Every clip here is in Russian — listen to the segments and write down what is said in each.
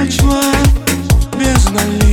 Ночь без налива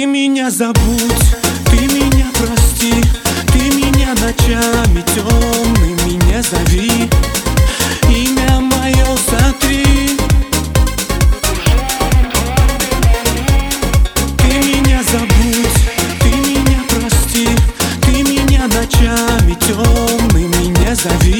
Ты меня забудь, ты меня прости Ты меня ночами темными не зови. Имя мое сотри. Ты меня забудь, ты меня прости Ты меня ночами темными не зови.